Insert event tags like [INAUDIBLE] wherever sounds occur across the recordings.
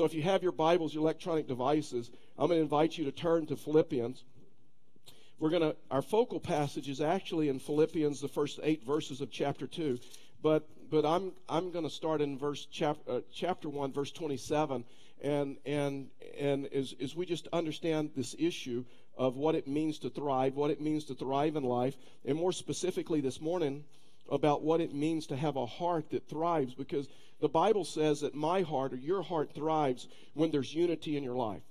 So if you have your Bibles, your electronic devices, I'm going to invite you to turn to Philippians. We're going to, our focal passage is actually in Philippians, the first eight verses of chapter 2. But, but I'm, I'm going to start in verse chap, uh, chapter 1, verse 27. And, and, and as, as we just understand this issue of what it means to thrive, what it means to thrive in life, and more specifically this morning, about what it means to have a heart that thrives because the Bible says that my heart or your heart thrives when there's unity in your life.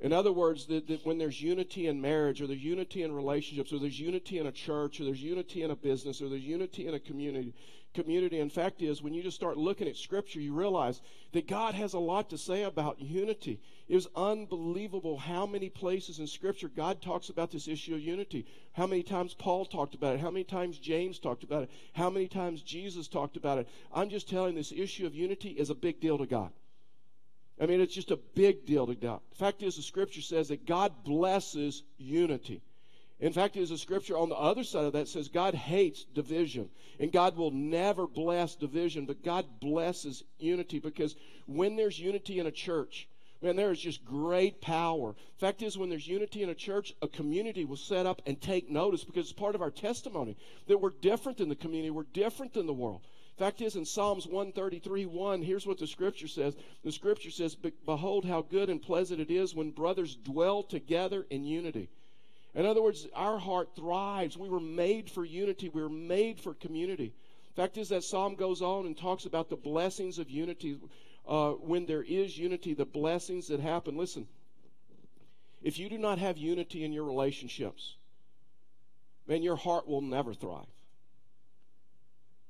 In other words, that, that, when there's unity in marriage, or there's unity in relationships, or there's unity in a church, or there's unity in a business, or there's unity in a community, community. In fact, is when you just start looking at Scripture, you realize that God has a lot to say about unity. It is unbelievable how many places in Scripture God talks about this issue of unity. How many times Paul talked about it? How many times James talked about it? How many times Jesus talked about it? I'm just telling this issue of unity is a big deal to God. I mean, it's just a big deal to God. The fact is, the scripture says that God blesses unity. In fact, there's a scripture on the other side of that says God hates division. And God will never bless division, but God blesses unity because when there's unity in a church, man, there is just great power. Fact is, when there's unity in a church, a community will set up and take notice because it's part of our testimony that we're different than the community, we're different than the world. Fact is, in Psalms 133 1, here's what the scripture says. The scripture says, Behold, how good and pleasant it is when brothers dwell together in unity. In other words, our heart thrives. We were made for unity, we were made for community. Fact is, that psalm goes on and talks about the blessings of unity. Uh, when there is unity, the blessings that happen. Listen, if you do not have unity in your relationships, man, your heart will never thrive.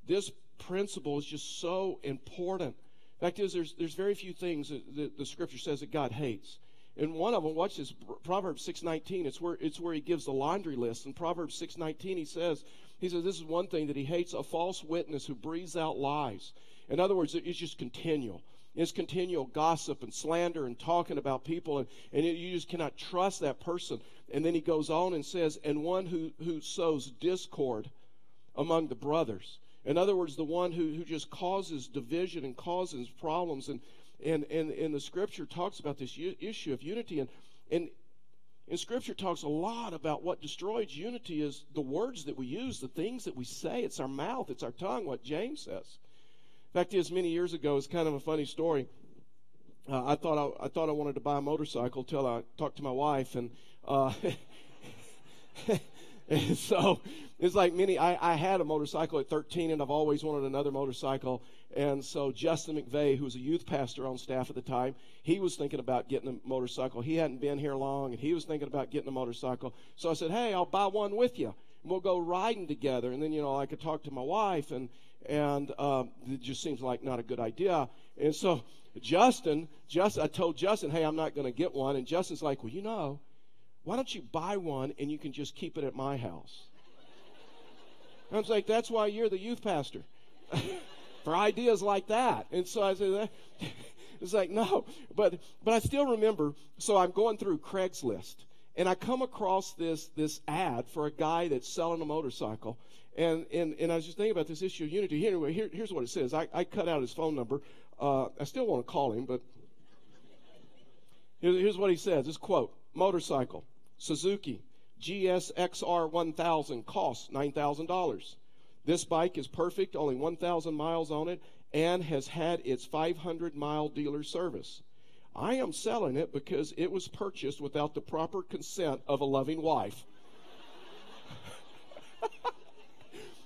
This principle is just so important. Fact is, there's, there's very few things that, that the scripture says that God hates. And one of them, watch this, Proverbs 6.19, it's where, it's where he gives the laundry list. In Proverbs 6.19, he says, he says, this is one thing that he hates, a false witness who breathes out lies. In other words, it's just continual. It's continual gossip and slander and talking about people, and, and it, you just cannot trust that person. And then he goes on and says, and one who, who sows discord among the brothers. In other words, the one who, who just causes division and causes problems. And, and, and, and the scripture talks about this u- issue of unity. And, and, and scripture talks a lot about what destroys unity is the words that we use, the things that we say. It's our mouth, it's our tongue, what James says. In fact is, many years ago, it's kind of a funny story. Uh, I thought I, I, thought I wanted to buy a motorcycle till I talked to my wife, and uh, [LAUGHS] and so it's like many, I, I had a motorcycle at 13 and I've always wanted another motorcycle. And so Justin McVeigh, who was a youth pastor on staff at the time, he was thinking about getting a motorcycle. He hadn't been here long and he was thinking about getting a motorcycle. So I said, hey, I'll buy one with you. And we'll go riding together. And then, you know, I could talk to my wife and, and um, it just seems like not a good idea. And so Justin, just I told Justin, hey, I'm not going to get one. And Justin's like, well, you know, why don't you buy one and you can just keep it at my house? I was like, that's why you're the youth pastor. [LAUGHS] For ideas like that. And so I said, [LAUGHS] it's like, no. But but I still remember, so I'm going through Craigslist and I come across this this ad for a guy that's selling a motorcycle. And, and, and I was just thinking about this issue of unity. Anyway, here, here's what it says. I, I cut out his phone number. Uh, I still want to call him, but here's what he says. This quote Motorcycle, Suzuki, GSXR 1000 costs $9,000. This bike is perfect, only 1,000 miles on it, and has had its 500 mile dealer service. I am selling it because it was purchased without the proper consent of a loving wife. [LAUGHS]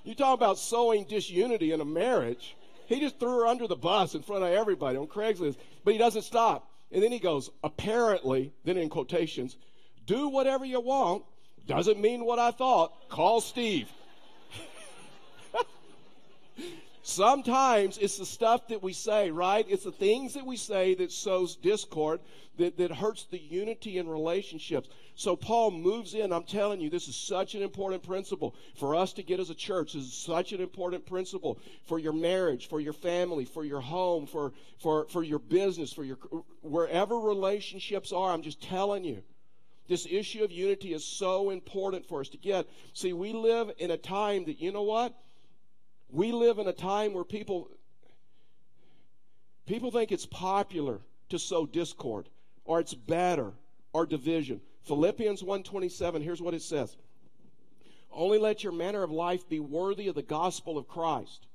you talk about sowing disunity in a marriage. He just threw her under the bus in front of everybody on Craigslist, but he doesn't stop. And then he goes, apparently, then in quotations, do whatever you want doesn't mean what I thought. Call Steve. Sometimes it's the stuff that we say, right? It's the things that we say that sows discord, that, that hurts the unity in relationships. So Paul moves in. I'm telling you, this is such an important principle for us to get as a church. This is such an important principle for your marriage, for your family, for your home, for, for, for your business, for your wherever relationships are. I'm just telling you. This issue of unity is so important for us to get. See, we live in a time that, you know what? We live in a time where people, People think it's popular to sow discord or it's better or division. Philippians 1:27 here's what it says. Only let your manner of life be worthy of the gospel of Christ,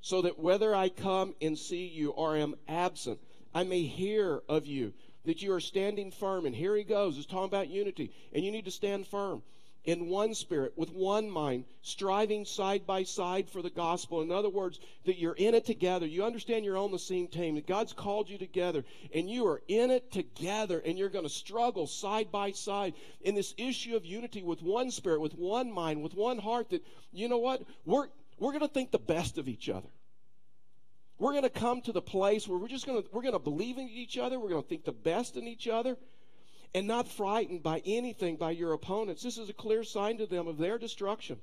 so that whether I come and see you or am absent, I may hear of you that you are standing firm. And here he goes, he's talking about unity. And you need to stand firm in one spirit, with one mind, striving side by side for the gospel. In other words, that you're in it together. You understand you're on the same team, that God's called you together, and you are in it together, and you're going to struggle side by side in this issue of unity with one spirit, with one mind, with one heart. That, you know what? We're, we're going to think the best of each other. We're going to come to the place where we're just going to we're going to believe in each other. We're going to think the best in each other and not frightened by anything by your opponents. This is a clear sign to them of their destruction.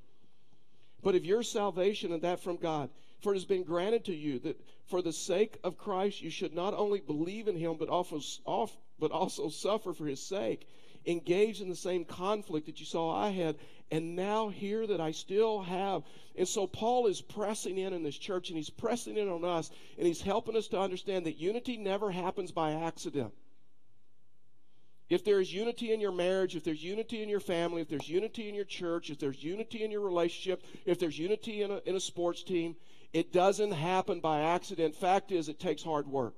But of your salvation and that from God. For it has been granted to you that for the sake of Christ you should not only believe in him but also, but also suffer for his sake. Engaged in the same conflict that you saw I had, and now hear that I still have. And so Paul is pressing in in this church, and he's pressing in on us, and he's helping us to understand that unity never happens by accident. If there's unity in your marriage, if there's unity in your family, if there's unity in your church, if there's unity in your relationship, if there's unity in a, in a sports team, it doesn't happen by accident. Fact is, it takes hard work.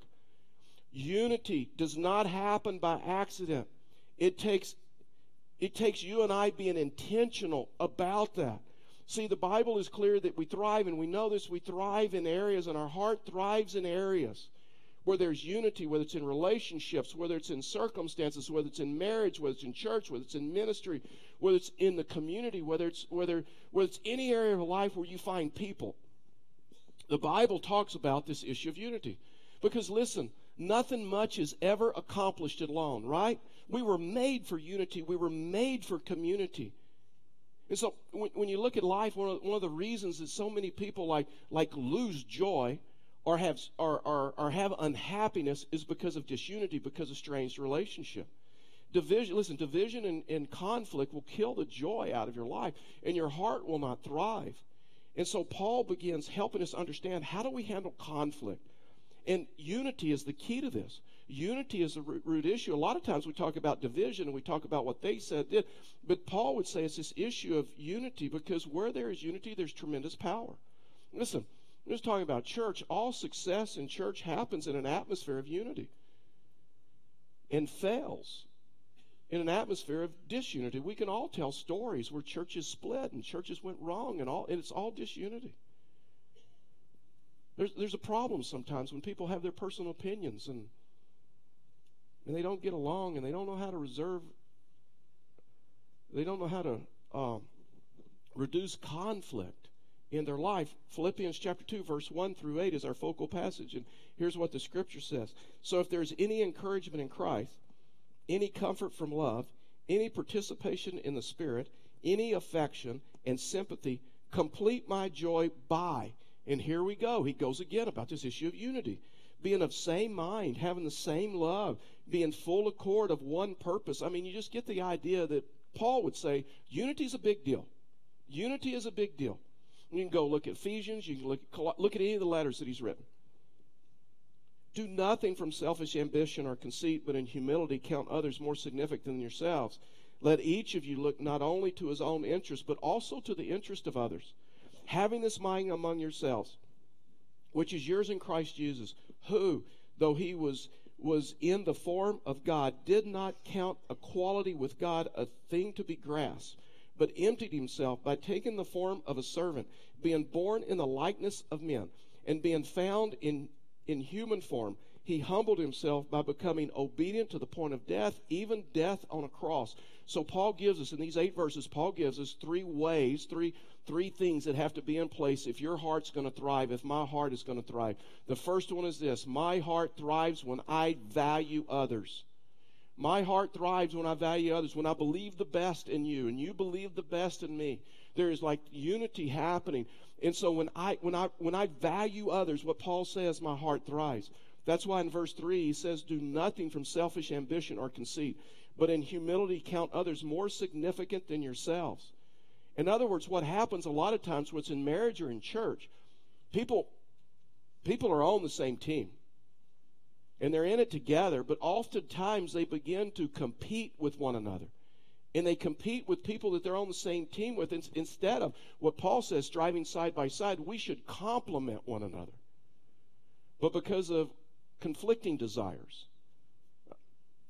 Unity does not happen by accident. It takes it takes you and I being intentional about that. See, the Bible is clear that we thrive, and we know this. We thrive in areas, and our heart thrives in areas where there's unity, whether it's in relationships, whether it's in circumstances, whether it's in marriage, whether it's in church, whether it's in ministry, whether it's in the community, whether it's whether whether it's any area of life where you find people. The Bible talks about this issue of unity. Because listen, nothing much is ever accomplished alone, right? We were made for unity. We were made for community. And so when, when you look at life, one of, one of the reasons that so many people like like lose joy or have, or, or, or have unhappiness is because of disunity, because of strange relationship. Division, listen, division and, and conflict will kill the joy out of your life, and your heart will not thrive. And so Paul begins helping us understand how do we handle conflict? And unity is the key to this. Unity is a root issue. A lot of times we talk about division and we talk about what they said did, but Paul would say it's this issue of unity because where there is unity, there's tremendous power. Listen, I'm just talking about church. All success in church happens in an atmosphere of unity and fails in an atmosphere of disunity. We can all tell stories where churches split and churches went wrong and all and it's all disunity. There's there's a problem sometimes when people have their personal opinions and and they don't get along and they don't know how to reserve they don't know how to um, reduce conflict in their life. Philippians chapter 2, verse 1 through 8 is our focal passage. And here's what the scripture says So if there's any encouragement in Christ, any comfort from love, any participation in the Spirit, any affection and sympathy, complete my joy by. And here we go. He goes again about this issue of unity. Being of same mind, having the same love, being full accord of one purpose. I mean, you just get the idea that Paul would say unity is a big deal. Unity is a big deal. You can go look at Ephesians, you can look at, look at any of the letters that he's written. Do nothing from selfish ambition or conceit, but in humility count others more significant than yourselves. Let each of you look not only to his own interest, but also to the interest of others. Having this mind among yourselves, which is yours in Christ Jesus, who, though he was was in the form of God, did not count equality with God a thing to be grasped but emptied himself by taking the form of a servant, being born in the likeness of men, and being found in, in human form. He humbled himself by becoming obedient to the point of death, even death on a cross. So Paul gives us in these eight verses, Paul gives us three ways, three three things that have to be in place if your heart's going to thrive, if my heart is going to thrive. The first one is this: my heart thrives when I value others. My heart thrives when I value others, when I believe the best in you and you believe the best in me. There is like unity happening. And so when I when I when I value others, what Paul says, my heart thrives. That's why in verse 3 he says, Do nothing from selfish ambition or conceit, but in humility count others more significant than yourselves. In other words, what happens a lot of times, what's in marriage or in church, people people are on the same team. and they're in it together, but oftentimes they begin to compete with one another. And they compete with people that they're on the same team with instead of what Paul says, striving side by side. We should complement one another. But because of conflicting desires,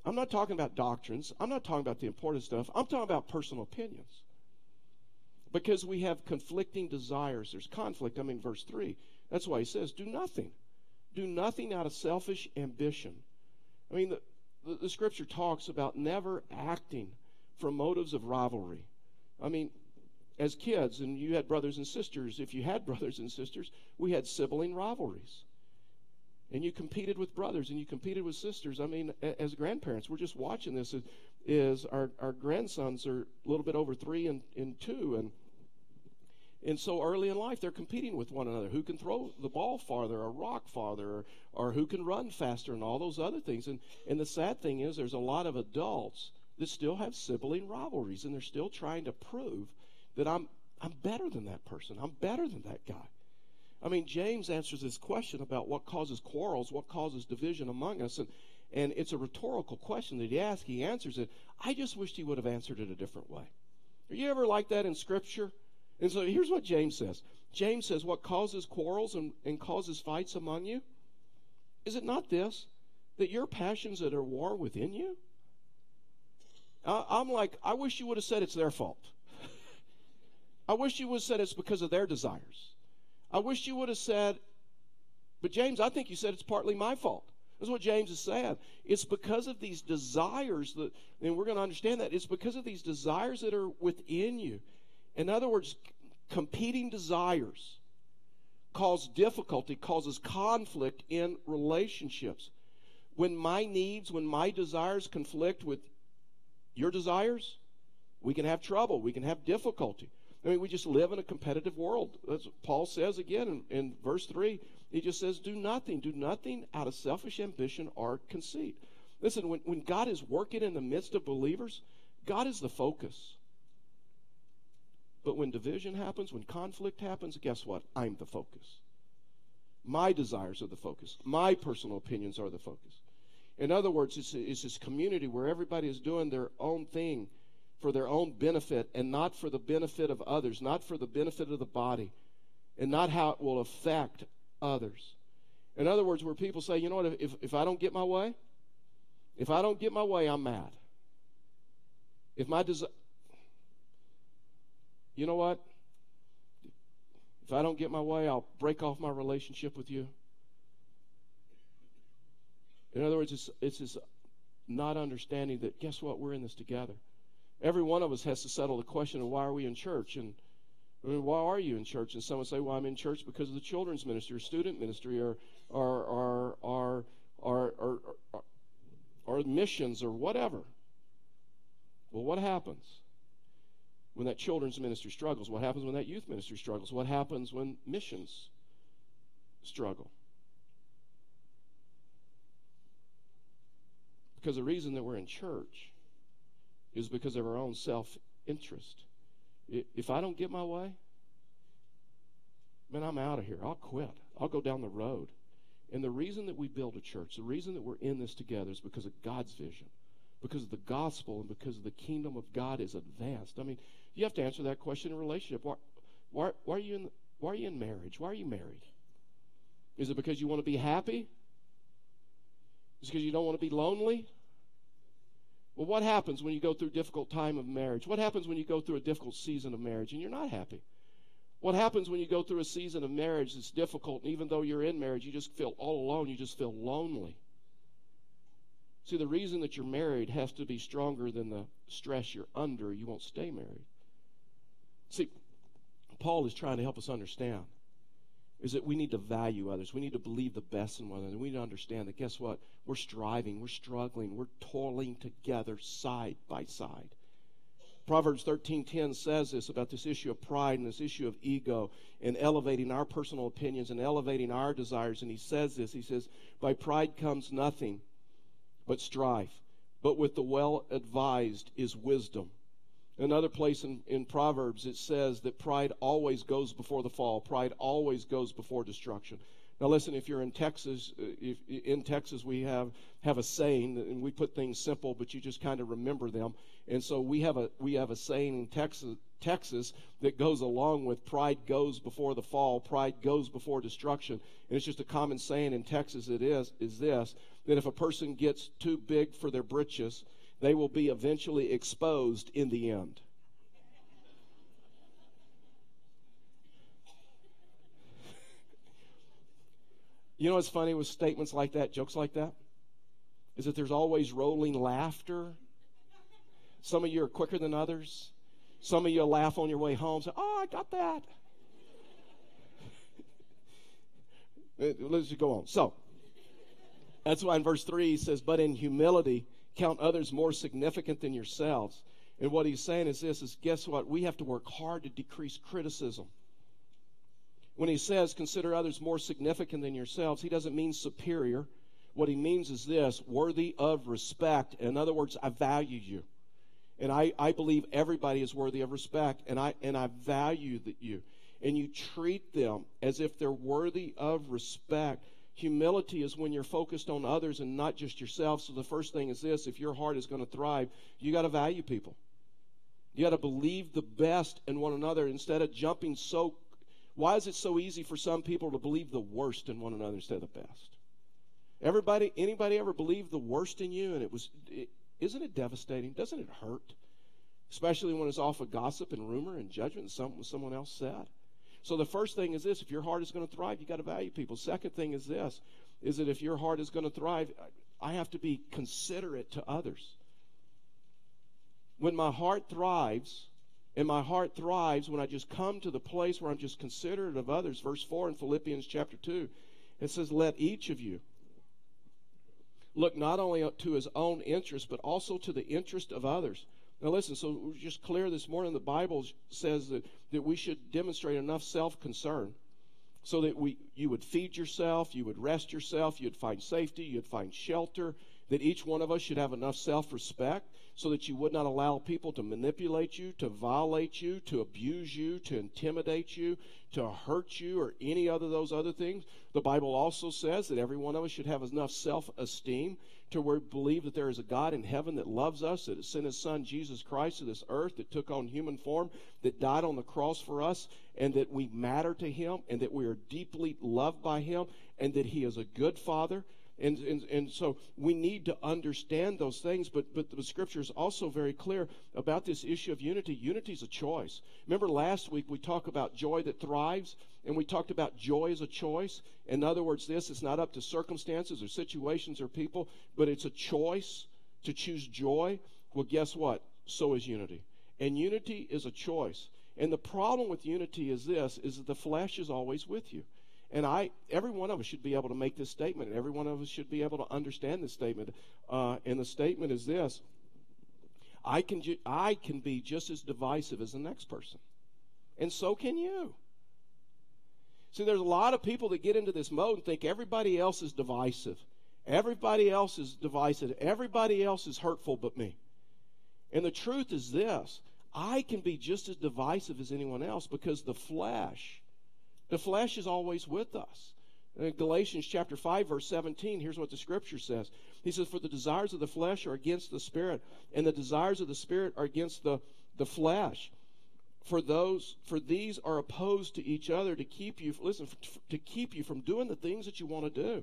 I'm not talking about doctrines. I'm not talking about the important stuff. I'm talking about personal opinions. Because we have conflicting desires. There's conflict. I mean, verse 3. That's why he says, do nothing. Do nothing out of selfish ambition. I mean, the, the, the scripture talks about never acting from motives of rivalry. I mean, as kids, and you had brothers and sisters, if you had [LAUGHS] brothers and sisters, we had sibling rivalries. And you competed with brothers and you competed with sisters. I mean, as grandparents, we're just watching this. Is, our, our grandsons are a little bit over three and, and two, and and so early in life, they're competing with one another. Who can throw the ball farther or rock farther or, or who can run faster and all those other things. And, and the sad thing is, there's a lot of adults that still have sibling rivalries and they're still trying to prove that I'm, I'm better than that person. I'm better than that guy. I mean, James answers this question about what causes quarrels, what causes division among us. And, and it's a rhetorical question that he asks. He answers it. I just wished he would have answered it a different way. Are you ever like that in Scripture? And so here's what James says James says, What causes quarrels and, and causes fights among you? Is it not this, that your passions that are war within you? Uh, I'm like, I wish you would have said it's their fault. [LAUGHS] I wish you would have said it's because of their desires. I wish you would have said, but James, I think you said it's partly my fault. That's what James is saying. It's because of these desires that, and we're going to understand that, it's because of these desires that are within you. In other words, competing desires cause difficulty, causes conflict in relationships. When my needs, when my desires conflict with your desires, we can have trouble, we can have difficulty. I mean, we just live in a competitive world. That's what Paul says again in, in verse 3. He just says, Do nothing. Do nothing out of selfish ambition or conceit. Listen, when, when God is working in the midst of believers, God is the focus. But when division happens, when conflict happens, guess what? I'm the focus. My desires are the focus. My personal opinions are the focus. In other words, it's, it's this community where everybody is doing their own thing for their own benefit and not for the benefit of others, not for the benefit of the body, and not how it will affect others. In other words, where people say, you know what, if, if I don't get my way, if I don't get my way, I'm mad. If my desire, you know what? If I don't get my way, I'll break off my relationship with you. In other words, it's, it's this not understanding that, guess what? We're in this together. Every one of us has to settle the question of why are we in church? And I mean, why are you in church? And someone say, well, I'm in church because of the children's ministry or student ministry or, or, or, or, or, or, or, or missions or whatever. Well, what happens? When that children's ministry struggles? What happens when that youth ministry struggles? What happens when missions struggle? Because the reason that we're in church is because of our own self interest. If I don't get my way, man, I'm out of here. I'll quit. I'll go down the road. And the reason that we build a church, the reason that we're in this together is because of God's vision, because of the gospel, and because the kingdom of God is advanced. I mean, you have to answer that question in relationship. Why, why, why, are you in, why are you in marriage? Why are you married? Is it because you want to be happy? Is it because you don't want to be lonely? Well, what happens when you go through a difficult time of marriage? What happens when you go through a difficult season of marriage and you're not happy? What happens when you go through a season of marriage that's difficult, and even though you're in marriage, you just feel all alone, you just feel lonely? See, the reason that you're married has to be stronger than the stress you're under. You won't stay married. See, Paul is trying to help us understand is that we need to value others. We need to believe the best in one another. We need to understand that guess what? We're striving, we're struggling, we're toiling together side by side. Proverbs 13:10 says this about this issue of pride and this issue of ego and elevating our personal opinions and elevating our desires and he says this he says by pride comes nothing but strife but with the well advised is wisdom Another place in, in Proverbs, it says that pride always goes before the fall, pride always goes before destruction. Now, listen, if you're in Texas, uh, if in Texas we have have a saying, and we put things simple, but you just kind of remember them. And so we have a we have a saying in Texas Texas that goes along with pride goes before the fall, pride goes before destruction. And it's just a common saying in Texas. It is is this that if a person gets too big for their britches, they will be eventually exposed in the end. You know what's funny with statements like that, jokes like that? Is that there's always rolling laughter. Some of you are quicker than others. Some of you laugh on your way home, say, Oh, I got that. [LAUGHS] Let's just go on. So, that's why in verse 3 he says, But in humility, count others more significant than yourselves. And what he's saying is this is guess what? We have to work hard to decrease criticism. When he says consider others more significant than yourselves, he doesn't mean superior. What he means is this worthy of respect. In other words, I value you. And I, I believe everybody is worthy of respect, and I, and I value that you. And you treat them as if they're worthy of respect. Humility is when you're focused on others and not just yourself. So the first thing is this if your heart is going to thrive, you got to value people. You got to believe the best in one another instead of jumping so why is it so easy for some people to believe the worst in one another instead of the best? Everybody, anybody ever believed the worst in you, and it was, isn't it devastating? Doesn't it hurt? Especially when it's off of gossip and rumor and judgment something someone else said. So the first thing is this: if your heart is going to thrive, you got to value people. Second thing is this: is that if your heart is going to thrive, I have to be considerate to others. When my heart thrives, and my heart thrives when I just come to the place where I'm just considerate of others. Verse 4 in Philippians chapter 2, it says, Let each of you look not only to his own interest, but also to the interest of others. Now, listen, so we're just clear this morning the Bible says that, that we should demonstrate enough self concern so that we, you would feed yourself, you would rest yourself, you'd find safety, you'd find shelter, that each one of us should have enough self respect so that you would not allow people to manipulate you, to violate you, to abuse you, to intimidate you, to hurt you, or any other of those other things. The Bible also says that every one of us should have enough self esteem to where believe that there is a God in heaven that loves us, that has sent his son Jesus Christ to this earth, that took on human form, that died on the cross for us, and that we matter to him, and that we are deeply loved by him, and that he is a good father and, and, and so we need to understand those things, but, but the scripture is also very clear about this issue of unity. Unity is a choice. Remember last week we talked about joy that thrives, and we talked about joy as a choice. In other words, this is not up to circumstances or situations or people, but it's a choice to choose joy. Well, guess what? So is unity. And unity is a choice. And the problem with unity is this is that the flesh is always with you. And I, every one of us should be able to make this statement, and every one of us should be able to understand this statement. Uh, and the statement is this: I can, ju- I can be just as divisive as the next person, and so can you. See, there's a lot of people that get into this mode and think everybody else is divisive. Everybody else is divisive. Everybody else is hurtful but me. And the truth is this I can be just as divisive as anyone else because the flesh the flesh is always with us. In Galatians chapter 5, verse 17, here's what the scripture says. He says, For the desires of the flesh are against the spirit, and the desires of the spirit are against the, the flesh. For those, for these are opposed to each other to keep you, listen, to keep you from doing the things that you want to do.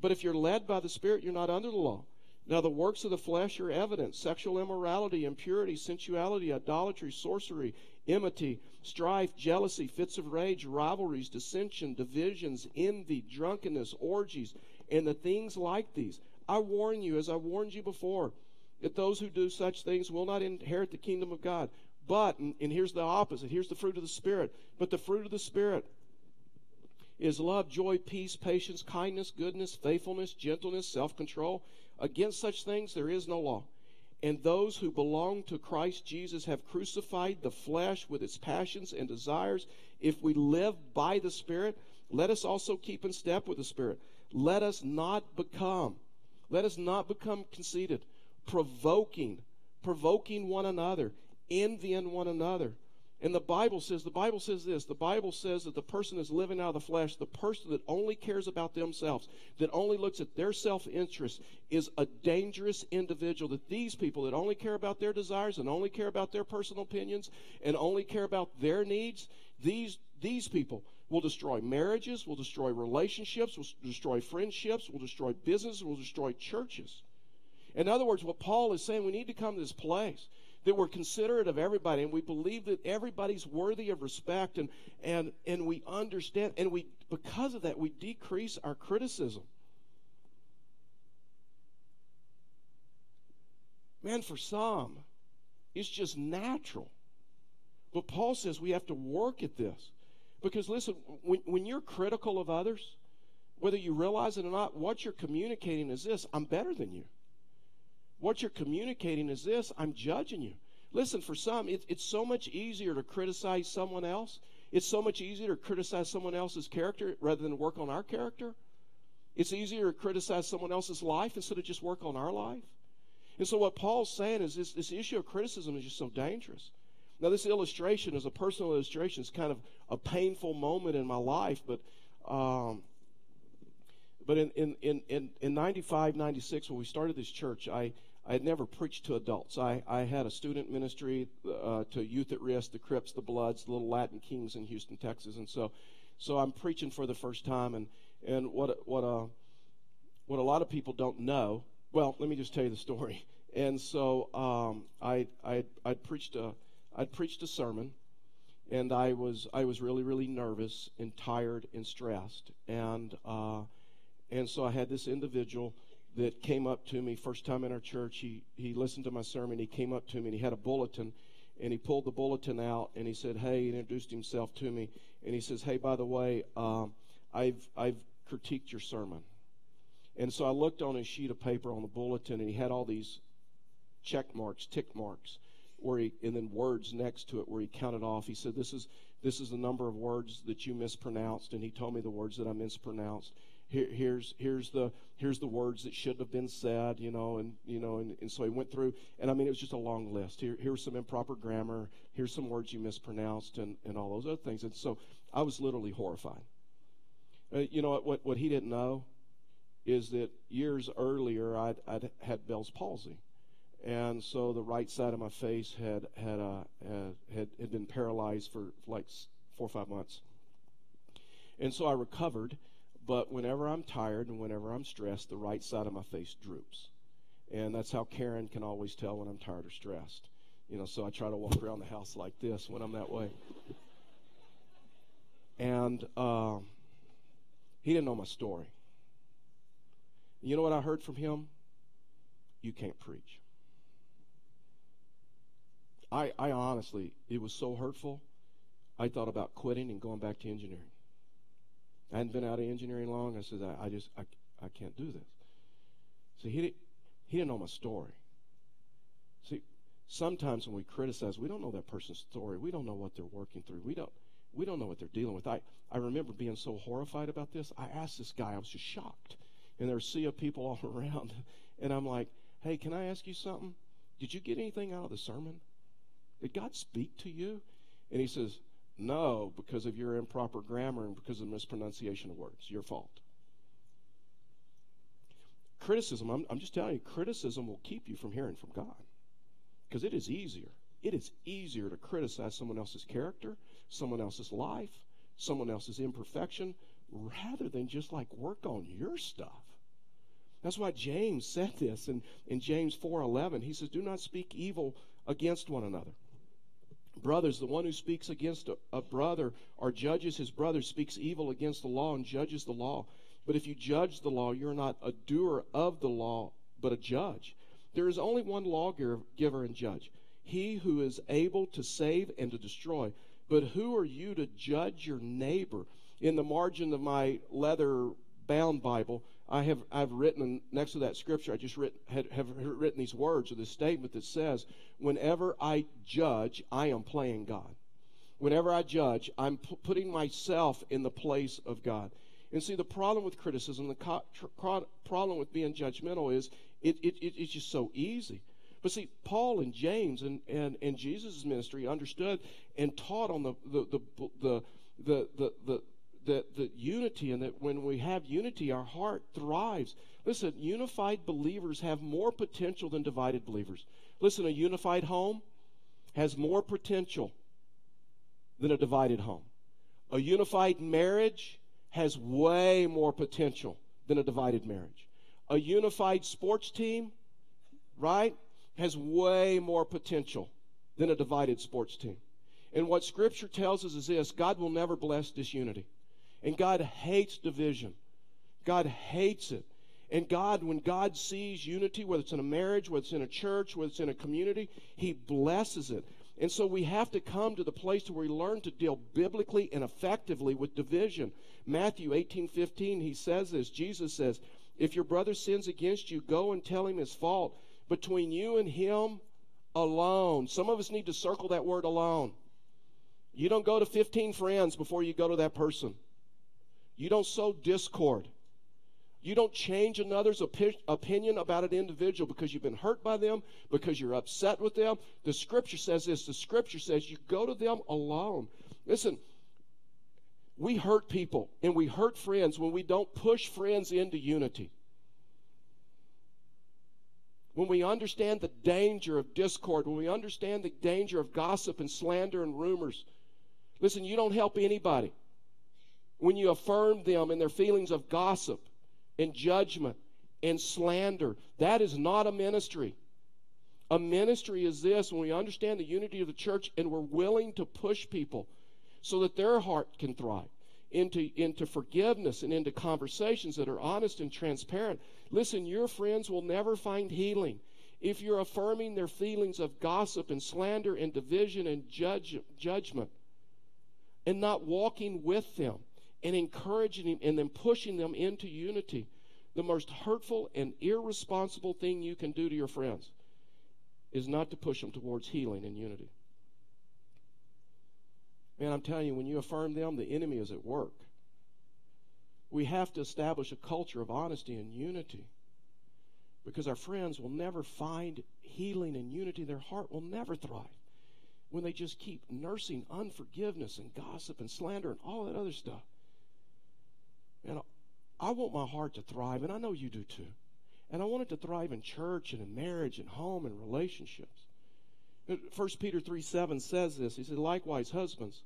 But if you're led by the Spirit, you're not under the law. Now, the works of the flesh are evident sexual immorality, impurity, sensuality, idolatry, sorcery, enmity, strife, jealousy, fits of rage, rivalries, dissension, divisions, envy, drunkenness, orgies, and the things like these. I warn you, as I warned you before, that those who do such things will not inherit the kingdom of God. But, and, here's the opposite here's the fruit of the Spirit. But the fruit of the Spirit is love, joy, peace, patience, kindness, goodness, faithfulness, gentleness, self control. Against such things there is no law. And those who belong to Christ Jesus have crucified the flesh with its passions and desires. If we live by the Spirit, let us also keep in step with the Spirit. Let us not become, let us not become conceited, provoking, provoking one another, envying one another. And the Bible says, the Bible says this the Bible says that the person that's living out of the flesh, the person that only cares about themselves, that only looks at their self interest, is a dangerous individual. That these people that only care about their desires and only care about their personal opinions and only care about their needs, these, these people will destroy marriages, will destroy relationships, will destroy friendships, will destroy business, will destroy churches. In other words, what Paul is saying, we need to come to this place that we're considerate of everybody and we believe that everybody's worthy of respect and and and we understand and we because of that we decrease our criticism. Man for some it's just natural. But paul says we have to work at this. Because listen when, when you're critical of others whether you realize it or not what you're communicating is this i'm better than you what you're communicating is this I'm judging you. Listen, for some, it, it's so much easier to criticize someone else. It's so much easier to criticize someone else's character rather than work on our character. It's easier to criticize someone else's life instead of just work on our life. And so, what Paul's saying is this, this issue of criticism is just so dangerous. Now, this illustration is a personal illustration. It's kind of a painful moment in my life, but um, but in, in, in, in, in 95, 96, when we started this church, I, I had never preached to adults. I, I had a student ministry uh, to youth at risk, the Crips, the Bloods, the Little Latin Kings in Houston, Texas, and so so I'm preaching for the first time. And and what what uh what a lot of people don't know. Well, let me just tell you the story. [LAUGHS] And so um, I I I preached a I preached a sermon, and I was I was really really nervous and tired and stressed, and uh, and so I had this individual that came up to me first time in our church. He he listened to my sermon. He came up to me and he had a bulletin, and he pulled the bulletin out and he said, "Hey," he introduced himself to me, and he says, "Hey, by the way, um, I've I've critiqued your sermon." And so I looked on his sheet of paper on the bulletin, and he had all these check marks, tick marks, where he and then words next to it where he counted off. He said, "This is this is the number of words that you mispronounced," and he told me the words that I mispronounced here, here's here's the here's the words that shouldn't have been said, you know, and you know, and, and so he went through, and I mean, it was just a long list. Here, here's some improper grammar. Here's some words you mispronounced, and and all those other things. And so I was literally horrified. Uh, you know what? What he didn't know is that years earlier I'd, I'd had Bell's palsy, and so the right side of my face had had uh, had had been paralyzed for like four or five months. And so I recovered but whenever I'm tired and whenever I'm stressed, the right side of my face droops. And that's how Karen can always tell when I'm tired or stressed. You know, so I try to walk around the house like this when I'm that way. And uh, he didn't know my story. You know what I heard from him? You can't preach. I, I honestly, it was so hurtful, I thought about quitting and going back to engineering. I hadn't been out of engineering long. I said, I, I just, I, I can't do this. See, he, he didn't know my story. See, sometimes when we criticize, we don't know that person's story. We don't know what they're working through. We don't, we don't know what they're dealing with. I, I remember being so horrified about this. I asked this guy, I was just shocked. And there a sea of people all [LAUGHS] around. And I'm like, hey, can I ask you something? Did you get anything out of the sermon? Did God speak to you? And he says, no, because of your improper grammar and because of mispronunciation of words. Your fault. Criticism, I'm, I'm just telling you, criticism will keep you from hearing from God. Because it is easier. It is easier to criticize someone else's character, someone else's life, someone else's imperfection, rather than just like work on your stuff. That's why James said this in, in James 4:11. He says, "Do not speak evil against one another." Brothers, the one who speaks against a, a, brother or judges his brother speaks evil against the law and judges the law. But if you judge the law, you're not a doer of the law, but a judge. There is only one lawgiver and judge, he who is able to save and to destroy. But who are you to judge your neighbor? In the margin of my leather bound Bible, I have I've written next to that scripture. I just written, had, have written these words or this statement that says, "Whenever I judge, I am playing God. Whenever I judge, I'm p- putting myself in the place of God." And see, the problem with criticism, the co- tr- problem with being judgmental is it, it, it, it's just so easy. But see, Paul and James and, and, and Jesus' ministry understood and taught on the the the the the, the, the the, the unity and that when we have unity our heart thrives listen unified believers have more potential than divided believers listen a unified home has more potential than a divided home a unified marriage has way more potential than a divided marriage a unified sports team right has way more potential than a divided sports team. And what Scripture tells us is this God will never bless disunity. And God hates division. God hates it. And God, when God sees unity, whether it's in a marriage, whether it's in a church, whether it's in a community, He blesses it. And so we have to come to the place where we learn to deal biblically and effectively with division. Matthew 18 15, he says this. Jesus says, If your brother sins against you, go and tell him his fault between you and him alone. Some of us need to circle that word alone. You don't go to 15 friends before you go to that person. You don't sow discord. You don't change another's opi- opinion about an individual because you've been hurt by them, because you're upset with them. The scripture says this the scripture says you go to them alone. Listen, we hurt people and we hurt friends when we don't push friends into unity when we understand the danger of discord, when we understand the danger of gossip and slander and rumors, listen, you don't help anybody when you affirm them in their feelings of gossip and judgment and slander. That is not a ministry. A ministry is this when we understand the unity of the church and we're willing to push people so that their heart can thrive into, into forgiveness and into conversations that are honest and transparent. Listen, your friends will never find healing if you're affirming their feelings of gossip and slander and division and judge, judgment and not walking with them and encouraging them and then pushing them into unity. The most hurtful and irresponsible thing you can do to your friends is not to push them towards healing and unity. Man, I'm telling you, when you affirm them, the enemy is at work. We have to establish a culture of honesty and unity because our friends will never find healing and unity. Their heart will never thrive when they just keep nursing unforgiveness and gossip and slander and all that other stuff. I want my heart to thrive, and I know you do too. And I want it to thrive in church and in marriage and home and relationships. Uh, 1 Peter 3 7 says this. He said, Likewise, husbands,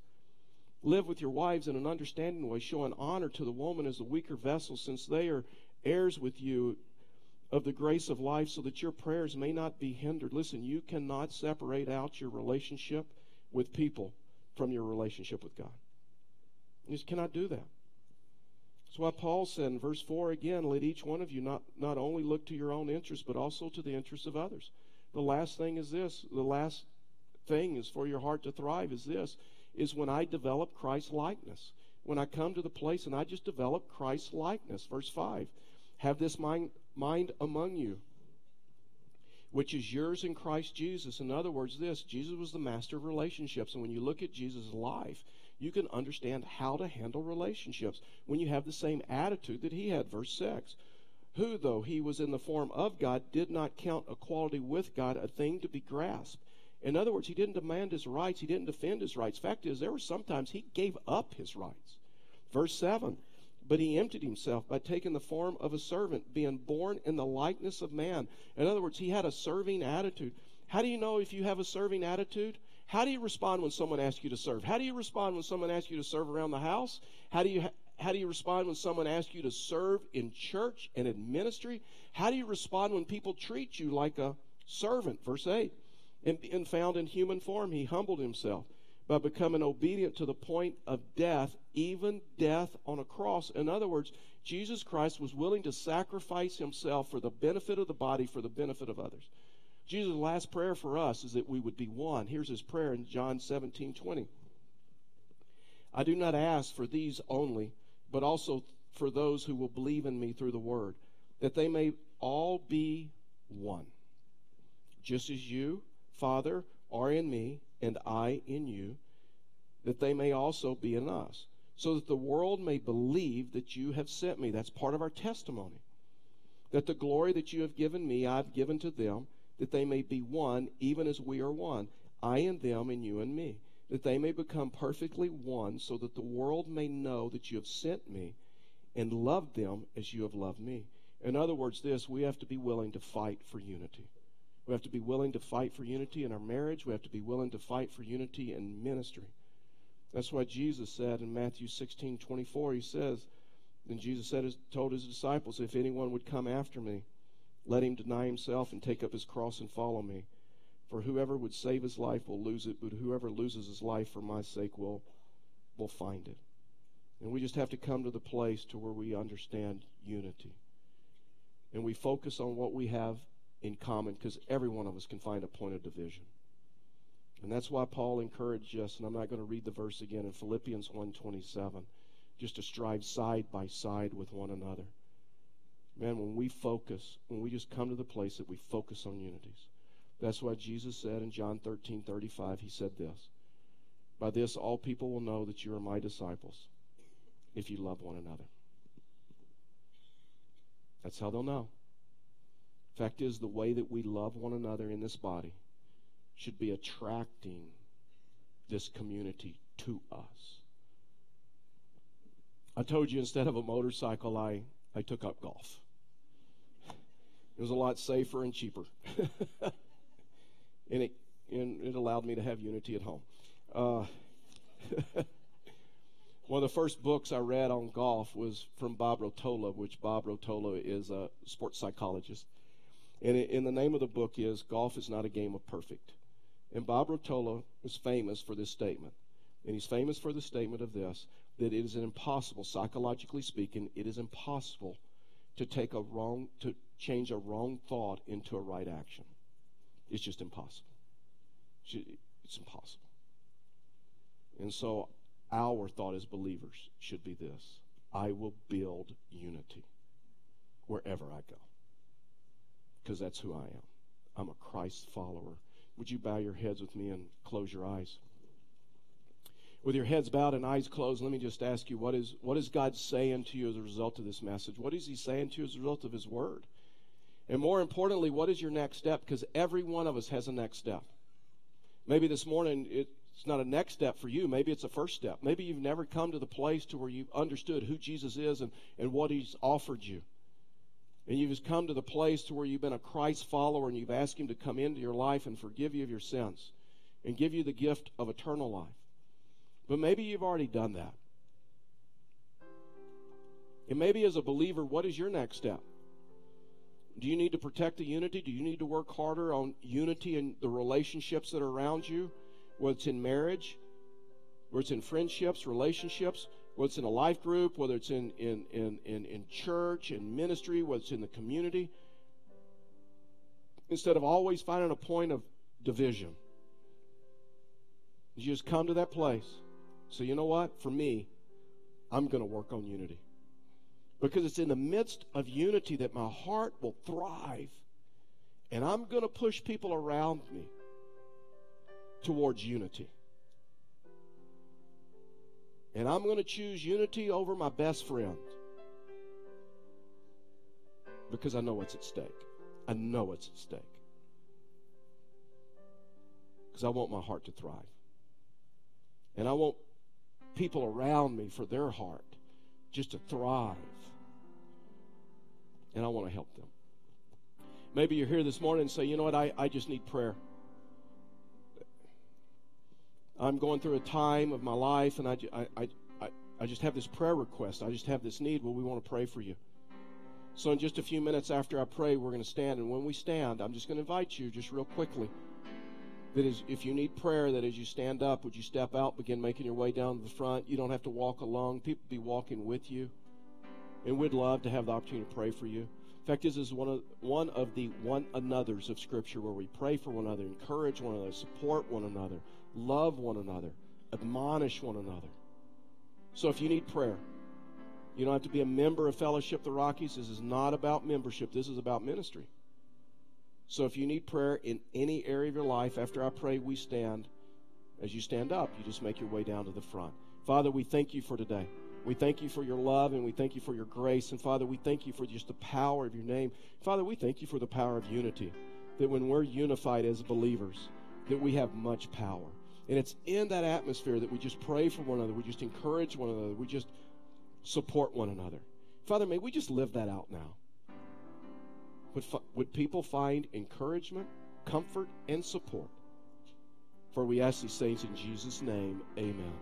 live with your wives in an understanding way, showing honor to the woman as the weaker vessel, since they are heirs with you of the grace of life, so that your prayers may not be hindered. Listen, you cannot separate out your relationship with people from your relationship with God. You just cannot do that. That's why Paul said in verse 4 again, let each one of you not, not only look to your own interests, but also to the interests of others. The last thing is this the last thing is for your heart to thrive is this is when I develop Christ likeness. When I come to the place and I just develop Christ likeness. Verse 5 Have this mind, mind among you, which is yours in Christ Jesus. In other words, this Jesus was the master of relationships. And when you look at Jesus' life, you can understand how to handle relationships when you have the same attitude that he had. Verse 6 who, though he was in the form of God, did not count equality with God a thing to be grasped. In other words, he didn't demand his rights, he didn't defend his rights. Fact is, there were sometimes he gave up his rights. Verse 7 But he emptied himself by taking the form of a servant, being born in the likeness of man. In other words, he had a serving attitude. How do you know if you have a serving attitude? How do you respond when someone asks you to serve? How do you respond when someone asks you to serve around the house? How do you how do you respond when someone asks you to serve in church and in ministry? How do you respond when people treat you like a servant? Verse 8. And being found in human form, he humbled himself by becoming obedient to the point of death, even death on a cross. In other words, Jesus Christ was willing to sacrifice himself for the benefit of the body, for the benefit of others. Jesus' last prayer for us is that we would be one. Here's his prayer in John 17 20. I do not ask for these only but also for those who will believe in me through the word, that they may all be one. Just as you, Father, are in me, and I in you, that they may also be in us, so that the world may believe that you have sent me. That's part of our testimony. That the glory that you have given me, I've given to them, that they may be one, even as we are one, I and them, and you and me, that they may become perfectly one, so that the world may know that you have sent me and loved them as you have loved me. In other words, this, we have to be willing to fight for unity. We have to be willing to fight for unity in our marriage. We have to be willing to fight for unity in ministry. That's why Jesus said in Matthew 16 24, he says, and Jesus said, told his disciples, If anyone would come after me, let him deny himself and take up his cross and follow me. For whoever would save his life will lose it, but whoever loses his life for my sake will, will find it. And we just have to come to the place to where we understand unity. And we focus on what we have in common because every one of us can find a point of division. And that's why Paul encouraged us, and I'm not going to read the verse again in Philippians 1:27, just to strive side by side with one another. Man, when we focus, when we just come to the place that we focus on unities. That's why Jesus said in John 13:35, he said this, "By this all people will know that you are my disciples, if you love one another." That's how they'll know. Fact is, the way that we love one another in this body should be attracting this community to us. I told you instead of a motorcycle, I, I took up golf. It was a lot safer and cheaper. and, it, and it allowed me to have unity at home. Uh, [LAUGHS] one of the first books I read on golf was from Bob Rotella, which Bob Rotella is a sports psychologist. And in the name of the book is Golf is Not a Game of Perfect. And Bob Rotella is famous for this statement. And he's famous for the statement of this that it is impossible, psychologically speaking, it is impossible to take a wrong, to change a wrong thought into a right action. It's just impossible. It's impossible. And so our thought as believers should be this I will build unity wherever I go. Because that's who I am. I'm a Christ follower would you bow your heads with me and close your eyes? With your heads bowed and eyes closed, let me just ask you what is, what is God saying to you as a result of this message? What is He saying to you as a result of His Word? And more importantly, what is your next step? Because every one of us has a next step. Maybe this morning it's not a next step for you. Maybe it's a first step. Maybe you've never come to the place to where you've understood who Jesus is and, and what He's offered you and you've come to the place to where you've been a Christ follower and you've asked him to come into your life and forgive you of your sins and give you the gift of eternal life. But maybe you've already done that. And maybe as a believer, what is your next step? Do you need to protect the unity? Do you need to work harder on unity in the relationships that are around you? Whether it's in marriage, whether it's in friendships, relationships, whether it's in a life group, whether it's in, in, in, in, in church, in ministry, whether it's in the community, instead of always finding a point of division, you just come to that place. So, you know what? For me, I'm going to work on unity. Because it's in the midst of unity that my heart will thrive. And I'm going to push people around me towards unity. And I'm going to choose unity over my best friend. Because I know what's at stake. I know what's at stake. Because I want my heart to thrive. And I want people around me for their heart just to thrive. And I want to help them. Maybe you're here this morning and say, you know what, I, I just need prayer. I'm going through a time of my life and I, I, I, I just have this prayer request. I just have this need. Well, we want to pray for you. So, in just a few minutes after I pray, we're going to stand. And when we stand, I'm just going to invite you, just real quickly, that is, if you need prayer, that as you stand up, would you step out, begin making your way down to the front? You don't have to walk alone. People be walking with you. And we'd love to have the opportunity to pray for you. In fact, this is one of one of the one another's of Scripture where we pray for one another, encourage one another, support one another, love one another, admonish one another. So if you need prayer, you don't have to be a member of Fellowship the Rockies. This is not about membership, this is about ministry. So if you need prayer in any area of your life, after I pray, we stand. As you stand up, you just make your way down to the front. Father, we thank you for today. We thank you for your love and we thank you for your grace. And Father, we thank you for just the power of your name. Father, we thank you for the power of unity. that when we're unified as believers, that we have much power. And it's in that atmosphere that we just pray for one another, we just encourage one another, we just support one another. Father, may we just live that out now. Would, would people find encouragement, comfort, and support? For we ask these things in Jesus' name, amen.